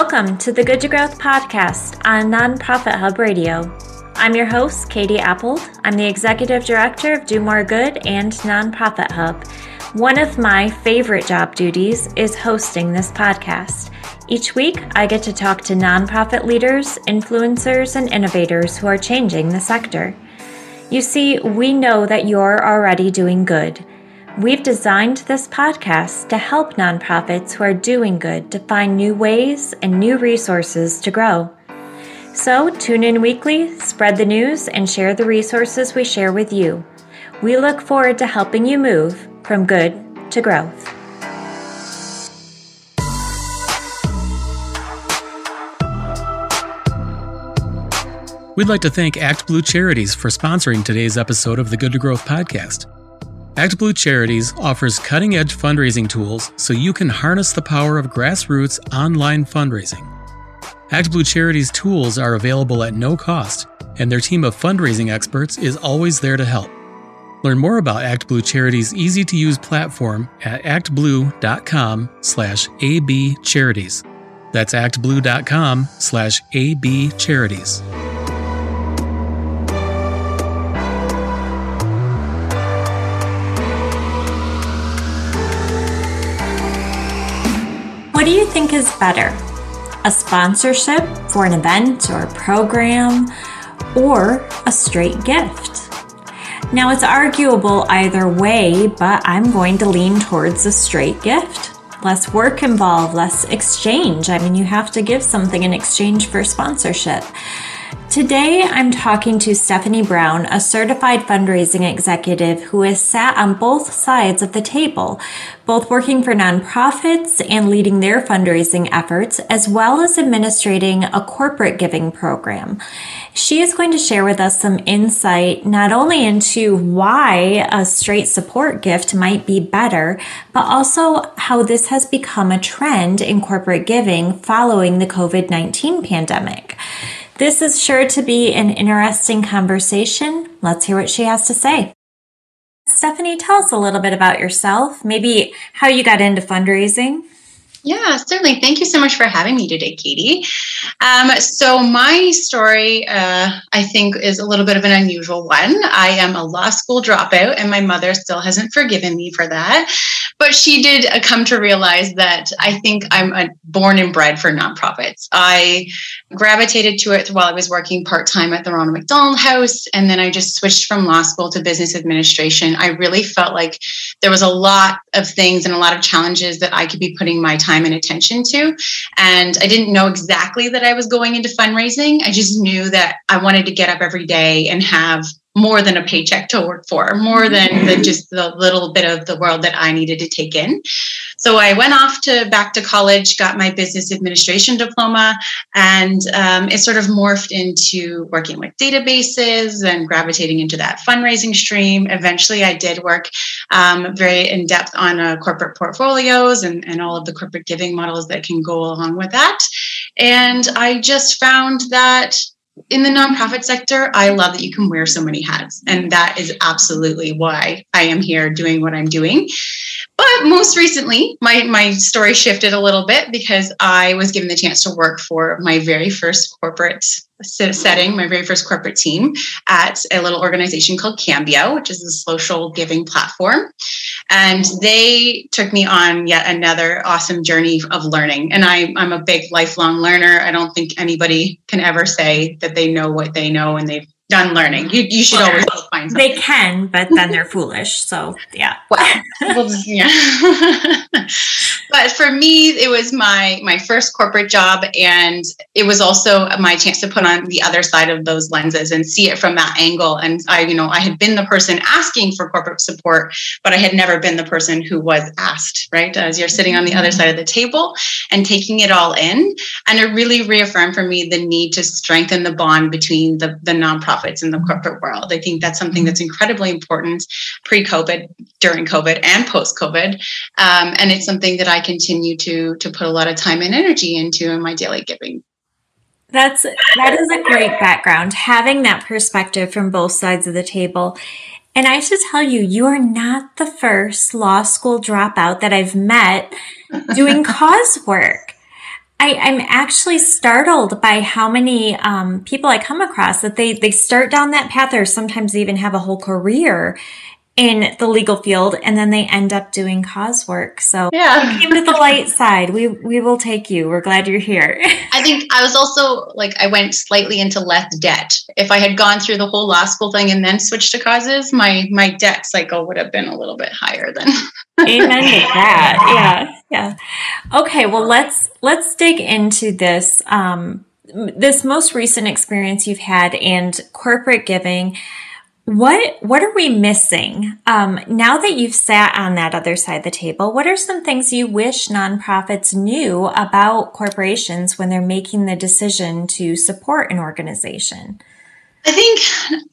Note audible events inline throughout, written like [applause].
Welcome to the Good to Growth podcast on Nonprofit Hub Radio. I'm your host, Katie Appold. I'm the executive director of Do More Good and Nonprofit Hub. One of my favorite job duties is hosting this podcast. Each week, I get to talk to nonprofit leaders, influencers, and innovators who are changing the sector. You see, we know that you're already doing good. We've designed this podcast to help nonprofits who are doing good to find new ways and new resources to grow. So tune in weekly, spread the news, and share the resources we share with you. We look forward to helping you move from good to growth. We'd like to thank ActBlue Charities for sponsoring today's episode of the Good to Growth podcast. ActBlue Charities offers cutting edge fundraising tools so you can harness the power of grassroots online fundraising. ActBlue Charities tools are available at no cost, and their team of fundraising experts is always there to help. Learn more about ActBlue Charities' easy-to-use platform at actblue.com slash abcharities. That's actblue.com slash abcharities. Think is better? a sponsorship for an event or program, or a straight gift. Now, it's arguable either way, but I'm going to lean towards a straight gift. Less work involved, less exchange. I mean, you have to give something in exchange for sponsorship. Today, I'm talking to Stephanie Brown, a certified fundraising executive who has sat on both sides of the table, both working for nonprofits and leading their fundraising efforts, as well as administrating a corporate giving program. She is going to share with us some insight not only into why a straight support gift might be better, but also how this has become a trend in corporate giving following the COVID 19 pandemic. This is sure to be an interesting conversation. Let's hear what she has to say. Stephanie, tell us a little bit about yourself, maybe how you got into fundraising. Yeah, certainly. Thank you so much for having me today, Katie. Um, so, my story, uh, I think, is a little bit of an unusual one. I am a law school dropout, and my mother still hasn't forgiven me for that. But she did uh, come to realize that I think I'm born and bred for nonprofits. I gravitated to it while I was working part time at the Ronald McDonald House, and then I just switched from law school to business administration. I really felt like there was a lot of things and a lot of challenges that I could be putting my time and attention to. And I didn't know exactly that I was going into fundraising. I just knew that I wanted to get up every day and have more than a paycheck to work for, more than the, just the little bit of the world that I needed to take in. So I went off to back to college, got my business administration diploma, and um, it sort of morphed into working with databases and gravitating into that fundraising stream. Eventually, I did work um, very in depth on uh, corporate portfolios and, and all of the corporate giving models that can go along with that. And I just found that in the nonprofit sector, I love that you can wear so many hats. And that is absolutely why I am here doing what I'm doing. But most recently, my, my story shifted a little bit because I was given the chance to work for my very first corporate setting, my very first corporate team at a little organization called Cambio, which is a social giving platform. And they took me on yet another awesome journey of learning. And I, I'm a big lifelong learner. I don't think anybody can ever say that they know what they know and they've done learning. You, you should always find something. They can, but then they're foolish. So yeah. Well, [laughs] yeah. [laughs] but for me, it was my my first corporate job, and it was also my chance to put on the other side of those lenses and see it from that angle. And I, you know, I had been the person asking for corporate support, but I had never been the person who was asked. Right, as you're sitting on the other side of the table and taking it all in, and it really reaffirmed for me the need to strengthen the bond between the the nonprofit nonprofits in the corporate world. I think that's something that's incredibly important pre COVID, during COVID, and post COVID. Um, and it's something that I continue to, to put a lot of time and energy into in my daily giving. That's that is a great background, having that perspective from both sides of the table. And I should tell you, you are not the first law school dropout that I've met doing [laughs] cause work. I, am actually startled by how many um, people I come across that they they start down that path, or sometimes they even have a whole career in the legal field and then they end up doing cause work. So yeah. you came to the light side. We we will take you. We're glad you're here. [laughs] I think I was also like I went slightly into less debt. If I had gone through the whole law school thing and then switched to causes, my my debt cycle would have been a little bit higher than [laughs] Amen to that. [laughs] Yeah. Yeah. Okay, well let's let's dig into this um this most recent experience you've had and corporate giving what what are we missing um, now that you've sat on that other side of the table? What are some things you wish nonprofits knew about corporations when they're making the decision to support an organization? I think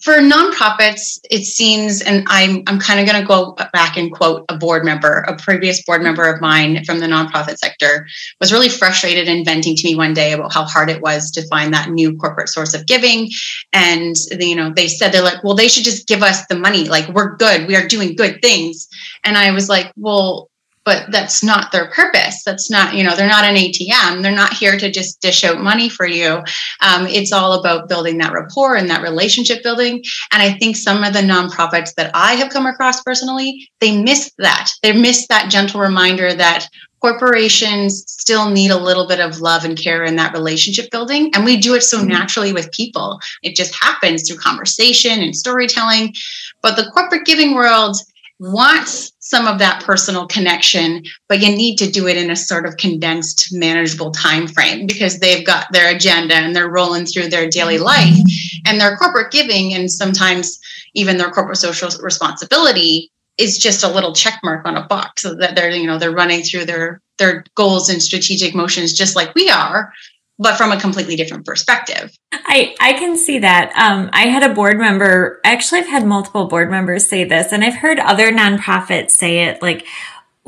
for nonprofits, it seems, and I'm I'm kind of going to go back and quote a board member, a previous board member of mine from the nonprofit sector, was really frustrated and venting to me one day about how hard it was to find that new corporate source of giving, and you know they said they're like, well, they should just give us the money, like we're good, we are doing good things, and I was like, well, but that's not their purpose. That's not you know they're not an atm they're not here to just dish out money for you. Um, it's all about building that rapport and that relationship building. And i think some of the nonprofits that i have come across personally they miss that. They miss that gentle reminder that corporations still need a little bit of love and care in that relationship building. And we do it so mm-hmm. naturally with people. It just happens through conversation and storytelling. But the corporate giving world wants some of that personal connection but you need to do it in a sort of condensed manageable time frame because they've got their agenda and they're rolling through their daily mm-hmm. life and their corporate giving and sometimes even their corporate social responsibility is just a little check mark on a box so that they're you know they're running through their their goals and strategic motions just like we are but from a completely different perspective. I, I can see that. Um, I had a board member, actually, I've had multiple board members say this, and I've heard other nonprofits say it like,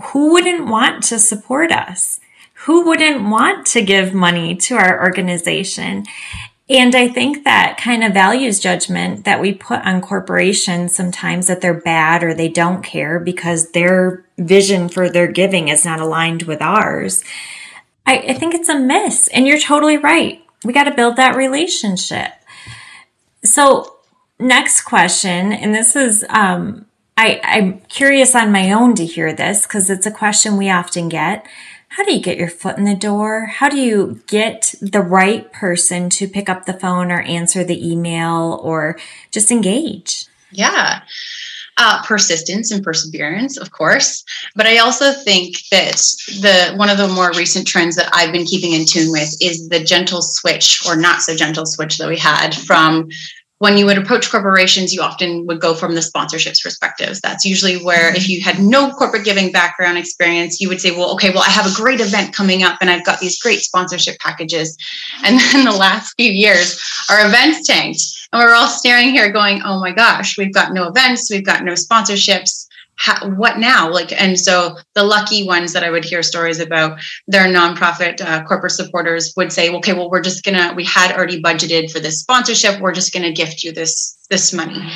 who wouldn't want to support us? Who wouldn't want to give money to our organization? And I think that kind of values judgment that we put on corporations sometimes that they're bad or they don't care because their vision for their giving is not aligned with ours I, I think it's a miss. And you're totally right. We got to build that relationship. So, next question, and this is, um, I, I'm curious on my own to hear this because it's a question we often get. How do you get your foot in the door? How do you get the right person to pick up the phone or answer the email or just engage? Yeah uh, persistence and perseverance, of course. But I also think that the one of the more recent trends that I've been keeping in tune with is the gentle switch or not so gentle switch that we had from when you would approach corporations, you often would go from the sponsorships perspectives. That's usually where, if you had no corporate giving background experience, you would say, well, okay, well, I have a great event coming up and I've got these great sponsorship packages. And [laughs] then the last few years, our events tanked. And we're all staring here going, oh my gosh, we've got no events, we've got no sponsorships what now? Like, and so the lucky ones that I would hear stories about, their nonprofit uh, corporate supporters would say, okay, well, we're just gonna, we had already budgeted for this sponsorship. We're just gonna gift you this this money.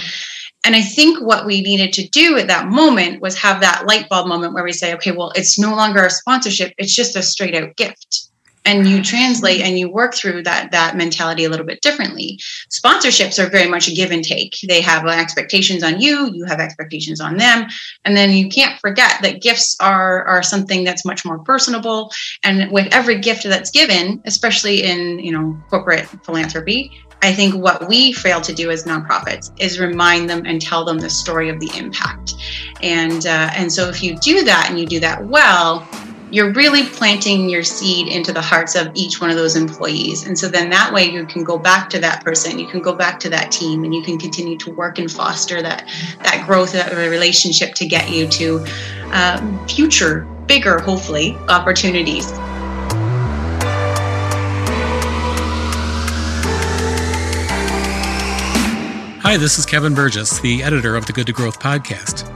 And I think what we needed to do at that moment was have that light bulb moment where we say, okay, well, it's no longer a sponsorship; it's just a straight out gift and you translate and you work through that that mentality a little bit differently sponsorships are very much a give and take they have expectations on you you have expectations on them and then you can't forget that gifts are are something that's much more personable and with every gift that's given especially in you know corporate philanthropy I think what we fail to do as nonprofits is remind them and tell them the story of the impact. And uh, and so if you do that and you do that well, you're really planting your seed into the hearts of each one of those employees. And so then that way you can go back to that person, you can go back to that team, and you can continue to work and foster that, that growth of a relationship to get you to um, future, bigger, hopefully, opportunities. Hi, this is Kevin Burgess, the editor of the Good to Growth podcast.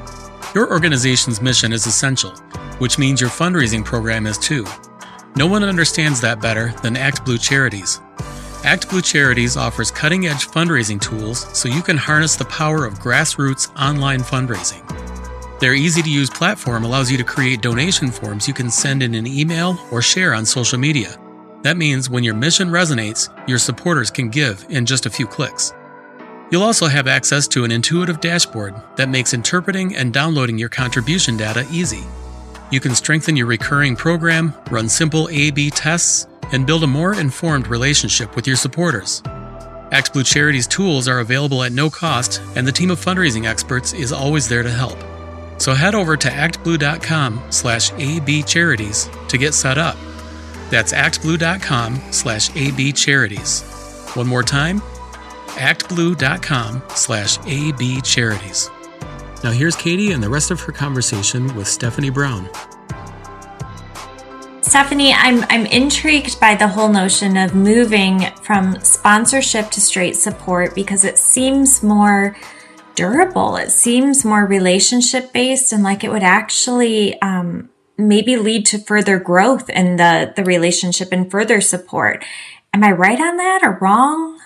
Your organization's mission is essential which means your fundraising program is too. No one understands that better than ActBlue Charities. ActBlue Charities offers cutting edge fundraising tools so you can harness the power of grassroots online fundraising. Their easy to use platform allows you to create donation forms you can send in an email or share on social media. That means when your mission resonates, your supporters can give in just a few clicks. You'll also have access to an intuitive dashboard that makes interpreting and downloading your contribution data easy. You can strengthen your recurring program, run simple A B tests, and build a more informed relationship with your supporters. ActBlue Charities tools are available at no cost, and the team of fundraising experts is always there to help. So head over to actblue.com slash abcharities to get set up. That's actblue.com slash abcharities. One more time, actblue.com slash abcharities. Now here's Katie and the rest of her conversation with Stephanie Brown. Stephanie, I'm I'm intrigued by the whole notion of moving from sponsorship to straight support because it seems more durable. It seems more relationship based and like it would actually um, maybe lead to further growth in the the relationship and further support. Am I right on that or wrong?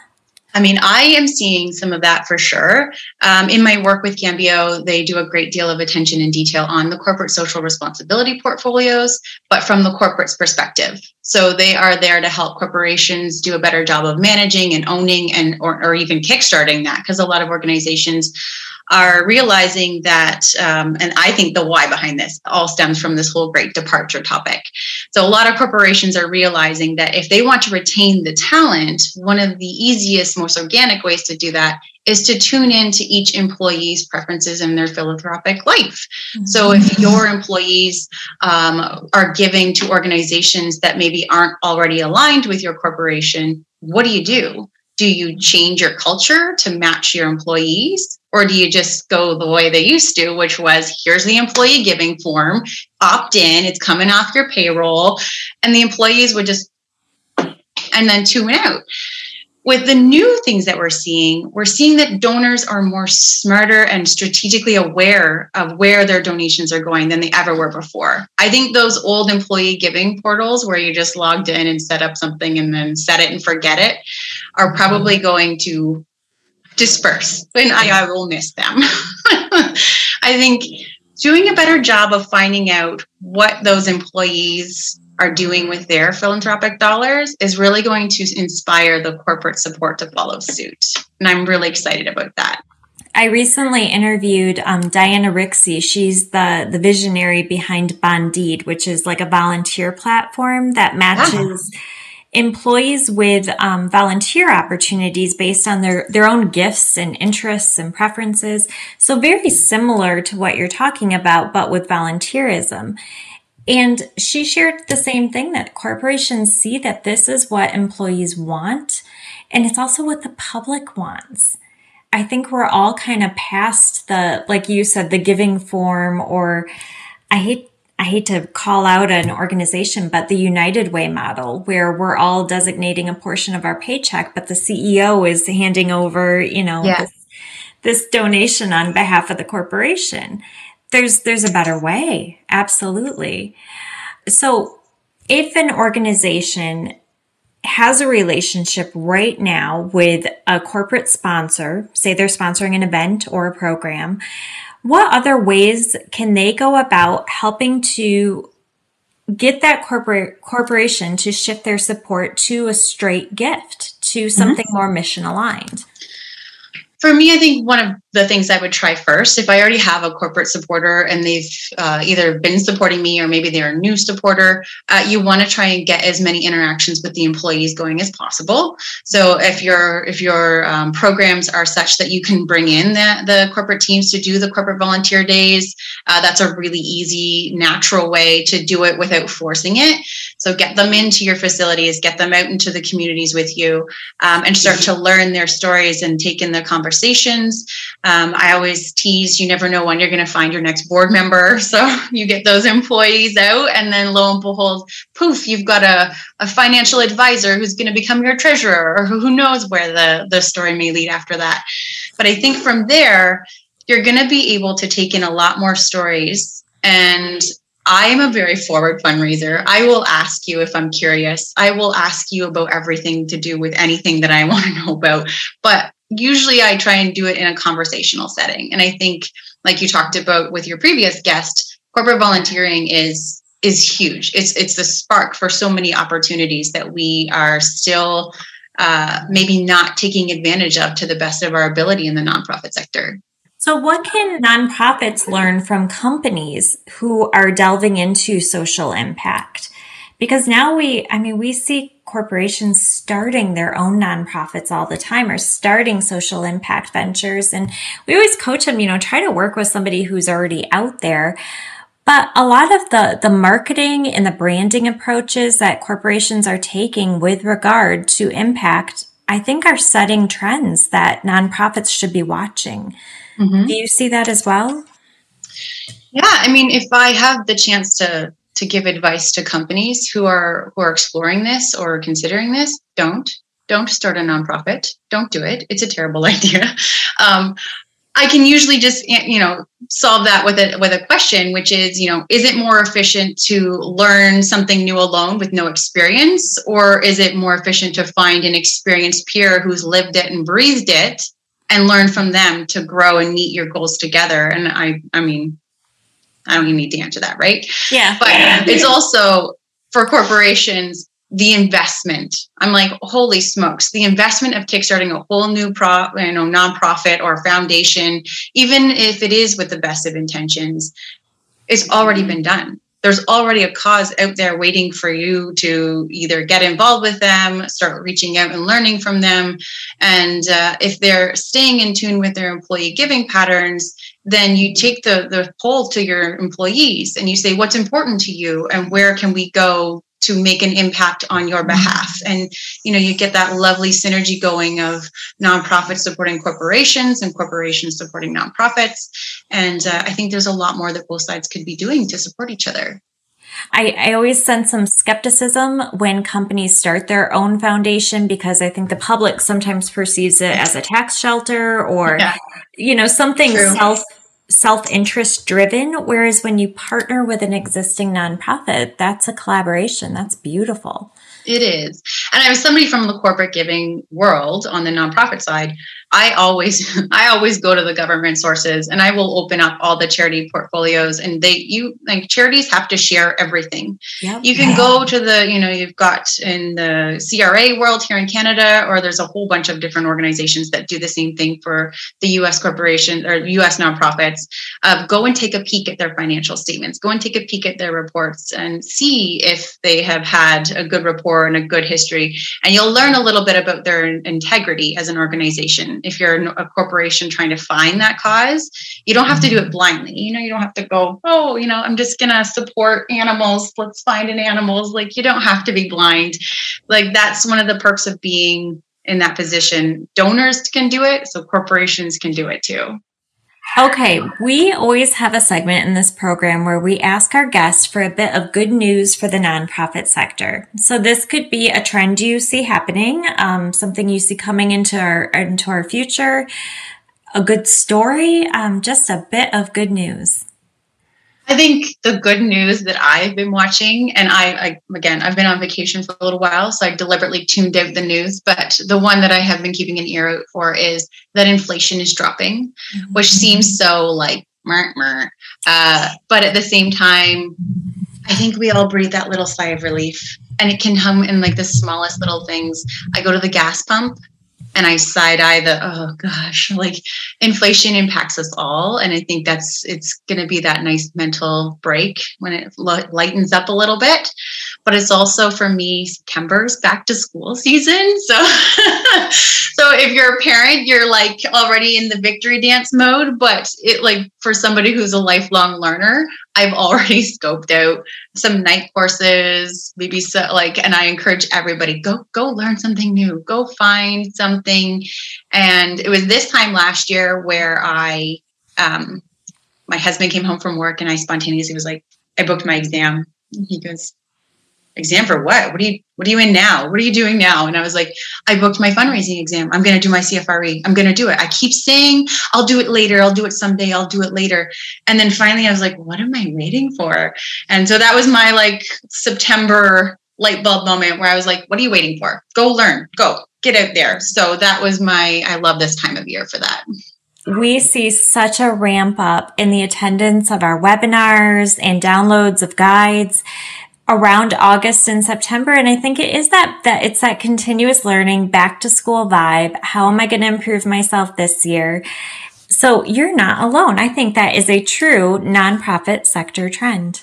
I mean, I am seeing some of that for sure. Um, in my work with Cambio, they do a great deal of attention and detail on the corporate social responsibility portfolios, but from the corporate's perspective. So they are there to help corporations do a better job of managing and owning and or, or even kickstarting that because a lot of organizations are realizing that, um, and I think the why behind this all stems from this whole great departure topic. So, a lot of corporations are realizing that if they want to retain the talent, one of the easiest, most organic ways to do that is to tune in to each employee's preferences in their philanthropic life. Mm-hmm. So, if your employees um, are giving to organizations that maybe aren't already aligned with your corporation, what do you do? Do you change your culture to match your employees? Or do you just go the way they used to, which was here's the employee giving form, opt in, it's coming off your payroll, and the employees would just and then tune out. With the new things that we're seeing, we're seeing that donors are more smarter and strategically aware of where their donations are going than they ever were before. I think those old employee giving portals where you just logged in and set up something and then set it and forget it are probably going to disperse and I, I will miss them. [laughs] I think doing a better job of finding out what those employees are doing with their philanthropic dollars is really going to inspire the corporate support to follow suit. And I'm really excited about that. I recently interviewed um, Diana Rixey. She's the the visionary behind Bonded, which is like a volunteer platform that matches. Employees with um, volunteer opportunities based on their, their own gifts and interests and preferences. So very similar to what you're talking about, but with volunteerism. And she shared the same thing that corporations see that this is what employees want. And it's also what the public wants. I think we're all kind of past the, like you said, the giving form or I hate I hate to call out an organization, but the United Way model, where we're all designating a portion of our paycheck, but the CEO is handing over, you know, yeah. this, this donation on behalf of the corporation. There's, there's a better way. Absolutely. So if an organization has a relationship right now with a corporate sponsor, say they're sponsoring an event or a program, what other ways can they go about helping to get that corporate corporation to shift their support to a straight gift to something mm-hmm. more mission aligned? For me, I think one of the things I would try first, if I already have a corporate supporter and they've uh, either been supporting me or maybe they're a new supporter, uh, you want to try and get as many interactions with the employees going as possible. So if your if your um, programs are such that you can bring in the, the corporate teams to do the corporate volunteer days, uh, that's a really easy, natural way to do it without forcing it. So get them into your facilities, get them out into the communities with you, um, and start to learn their stories and take in their conversations. Um, I always tease you never know when you're going to find your next board member. [laughs] So you get those employees out, and then lo and behold, poof, you've got a, a financial advisor who's going to become your treasurer, or who knows where the, the story may lead after that. But I think from there, you're going to be able to take in a lot more stories and I am a very forward fundraiser. I will ask you if I'm curious. I will ask you about everything to do with anything that I [laughs] want to know about. But usually I try and do it in a conversational setting. And I think, like you talked about with your previous guest, corporate volunteering is is huge. It's it's the spark for so many opportunities that we are still uh, maybe not taking advantage of to the best of our ability in the nonprofit sector. So, what can nonprofits learn from companies who are delving into social impact? Because now we, I mean, we see corporations starting their own nonprofits all the time or starting social impact ventures. And we always coach them, you know, try to work with somebody who's already out there. But a lot of the, the marketing and the branding approaches that corporations are taking with regard to impact, I think are setting trends that nonprofits should be watching. Mm-hmm. Do you see that as well? Yeah, I mean, if I have the chance to to give advice to companies who are who are exploring this or considering this, don't don't start a nonprofit. Don't do it. It's a terrible [laughs] idea. Um, I can usually just you know solve that with a with a question, which is you know is it more efficient to learn something new alone with no experience, or is it more efficient to find an experienced peer who's lived it and breathed it and learn from them to grow and meet your goals together? And I I mean I don't even need to answer that, right? Yeah. But it's also for corporations the investment. I'm like, holy smokes, the investment of kickstarting a whole new pro, you know, nonprofit or foundation, even if it is with the best of intentions, it's already been done. There's already a cause out there waiting for you to either get involved with them, start reaching out and learning from them. And uh, if they're staying in tune with their employee giving patterns, then you take the the poll to your employees and you say what's important to you and where can we go to make an impact on your mm-hmm. behalf and you know you get that lovely synergy going of nonprofits supporting corporations and corporations supporting nonprofits and uh, i think there's a lot more that both sides could be doing to support each other I, I always sense some skepticism when companies start their own foundation because I think the public sometimes perceives it as a tax shelter or, yeah. you know, something True. self self interest driven. Whereas when you partner with an existing nonprofit, that's a collaboration. That's beautiful. It is. And I was somebody from the corporate giving world on the nonprofit side. I always [laughs] I always go to the government sources and I will open up all the charity portfolios and they you like charities have to share everything. Yep. You can go to the, you know, you've got in the CRA world here in Canada or there's a whole bunch of different organizations that do the same thing for the US corporation or US nonprofits. Uh, go and take a peek at their financial statements. Go and take a peek at their reports and see if they have had a good rapport and a good history and you'll learn a little bit about their integrity as an organization if you're a corporation trying to find that cause you don't have to do it mm-hmm. blindly. You know you don't have to go oh you know i'm just gonna support animals. Let's find an animals. Like you don't have to be blind. Like that's one of the perks of being in that position. Donors can do it so corporations can do it too Okay, we always have a segment in this program where we ask our guests for a bit of good news for the nonprofit sector. So this could be a trend you see happening, um, something you see coming into our into our future, a good story, um, just a bit of good news. I think the good news that I've been watching, and I, I, again, I've been on vacation for a little while, so I deliberately tuned out the news. But the one that I have been keeping an ear out for is that inflation is dropping, mm-hmm. which seems so like, meh, meh. Uh, but at the same time, I think we all breathe that little sigh of relief, and it can come in like the smallest little things. I go to the gas pump and I side eye the oh gosh, [laughs] like inflation impacts us all, and I think that's it's going to be that nice mental break when it lightens up a little bit. But it's also for me September's back to school season, so [laughs] you're a parent, you're like already in the victory dance mode. But it like for somebody who's a lifelong learner, I've already [laughs] scoped out some night courses, maybe so like, and I encourage everybody go go learn something new, go find something. And it was this time last year where I, um, my husband came home from work and I spontaneously was like, I booked my exam. He goes, exam for what? What are you what are you in now? What are you doing now? And I was like, I booked my fundraising exam. I'm gonna do my CFRE. I'm gonna do it. I keep saying I'll do it later, I'll do it someday, I'll do it later. And then finally I was like, what am I waiting for? And so that was my like September light bulb moment where I was like, what are you waiting for? Go learn, go, get out there. So that was my I love this time of year for that. we see such a ramp up in the attendance of our webinars and downloads of guides around August and September. And I think it is that, that it's that continuous learning back to school vibe. How am I going to improve myself this year? So you're not alone. I think that is a true nonprofit sector trend.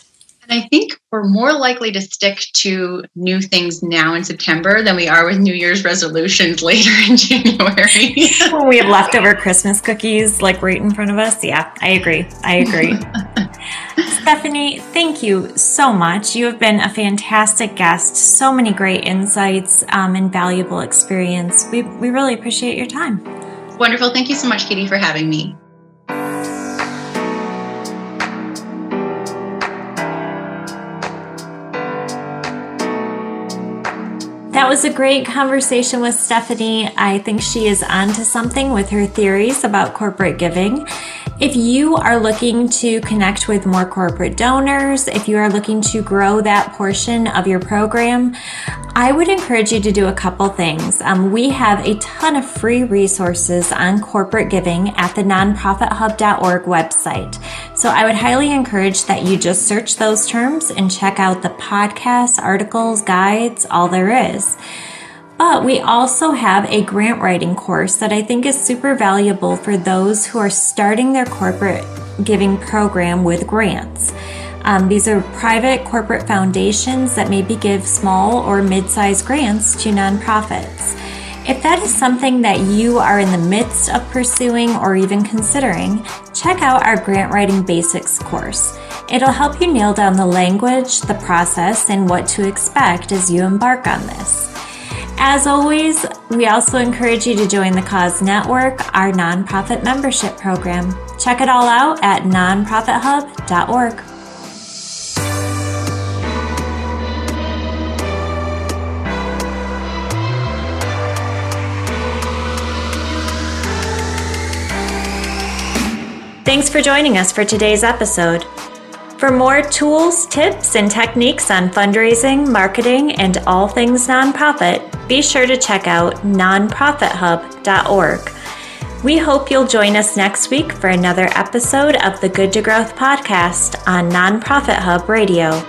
And I think we're more likely to stick to new things now in September than we are with New Year's resolutions [laughs] later in January. [laughs] when we have leftover Christmas cookies like right in front of us. Yeah, I agree. I agree. [laughs] Stephanie, thank you so much. You have been a fantastic guest. So many great insights um, and valuable experience. We, we really appreciate your time. Wonderful. Thank you so much, Katie, for having me. Was a great conversation with Stephanie. I think she is onto something with her theories about corporate giving. If you are looking to connect with more corporate donors, if you are looking to grow that portion of your program, I would encourage you to do a couple things. Um, we have a ton of free resources on corporate giving at the nonprofithub.org website. So I would highly encourage that you just search those terms and check out the podcasts, articles, guides, all there is. But we also have a grant writing course that I think is super valuable for those who are starting their corporate giving program with grants. Um, these are private corporate foundations that maybe give small or mid sized grants to nonprofits. If that is something that you are in the midst of pursuing or even considering, check out our Grant Writing Basics course. It'll help you nail down the language, the process, and what to expect as you embark on this. As always, we also encourage you to join the Cause Network, our nonprofit membership program. Check it all out at nonprofithub.org. Thanks for joining us for today's episode. For more tools, tips, and techniques on fundraising, marketing, and all things nonprofit, be sure to check out nonprofithub.org. We hope you'll join us next week for another episode of the Good to Growth podcast on Nonprofit Hub Radio.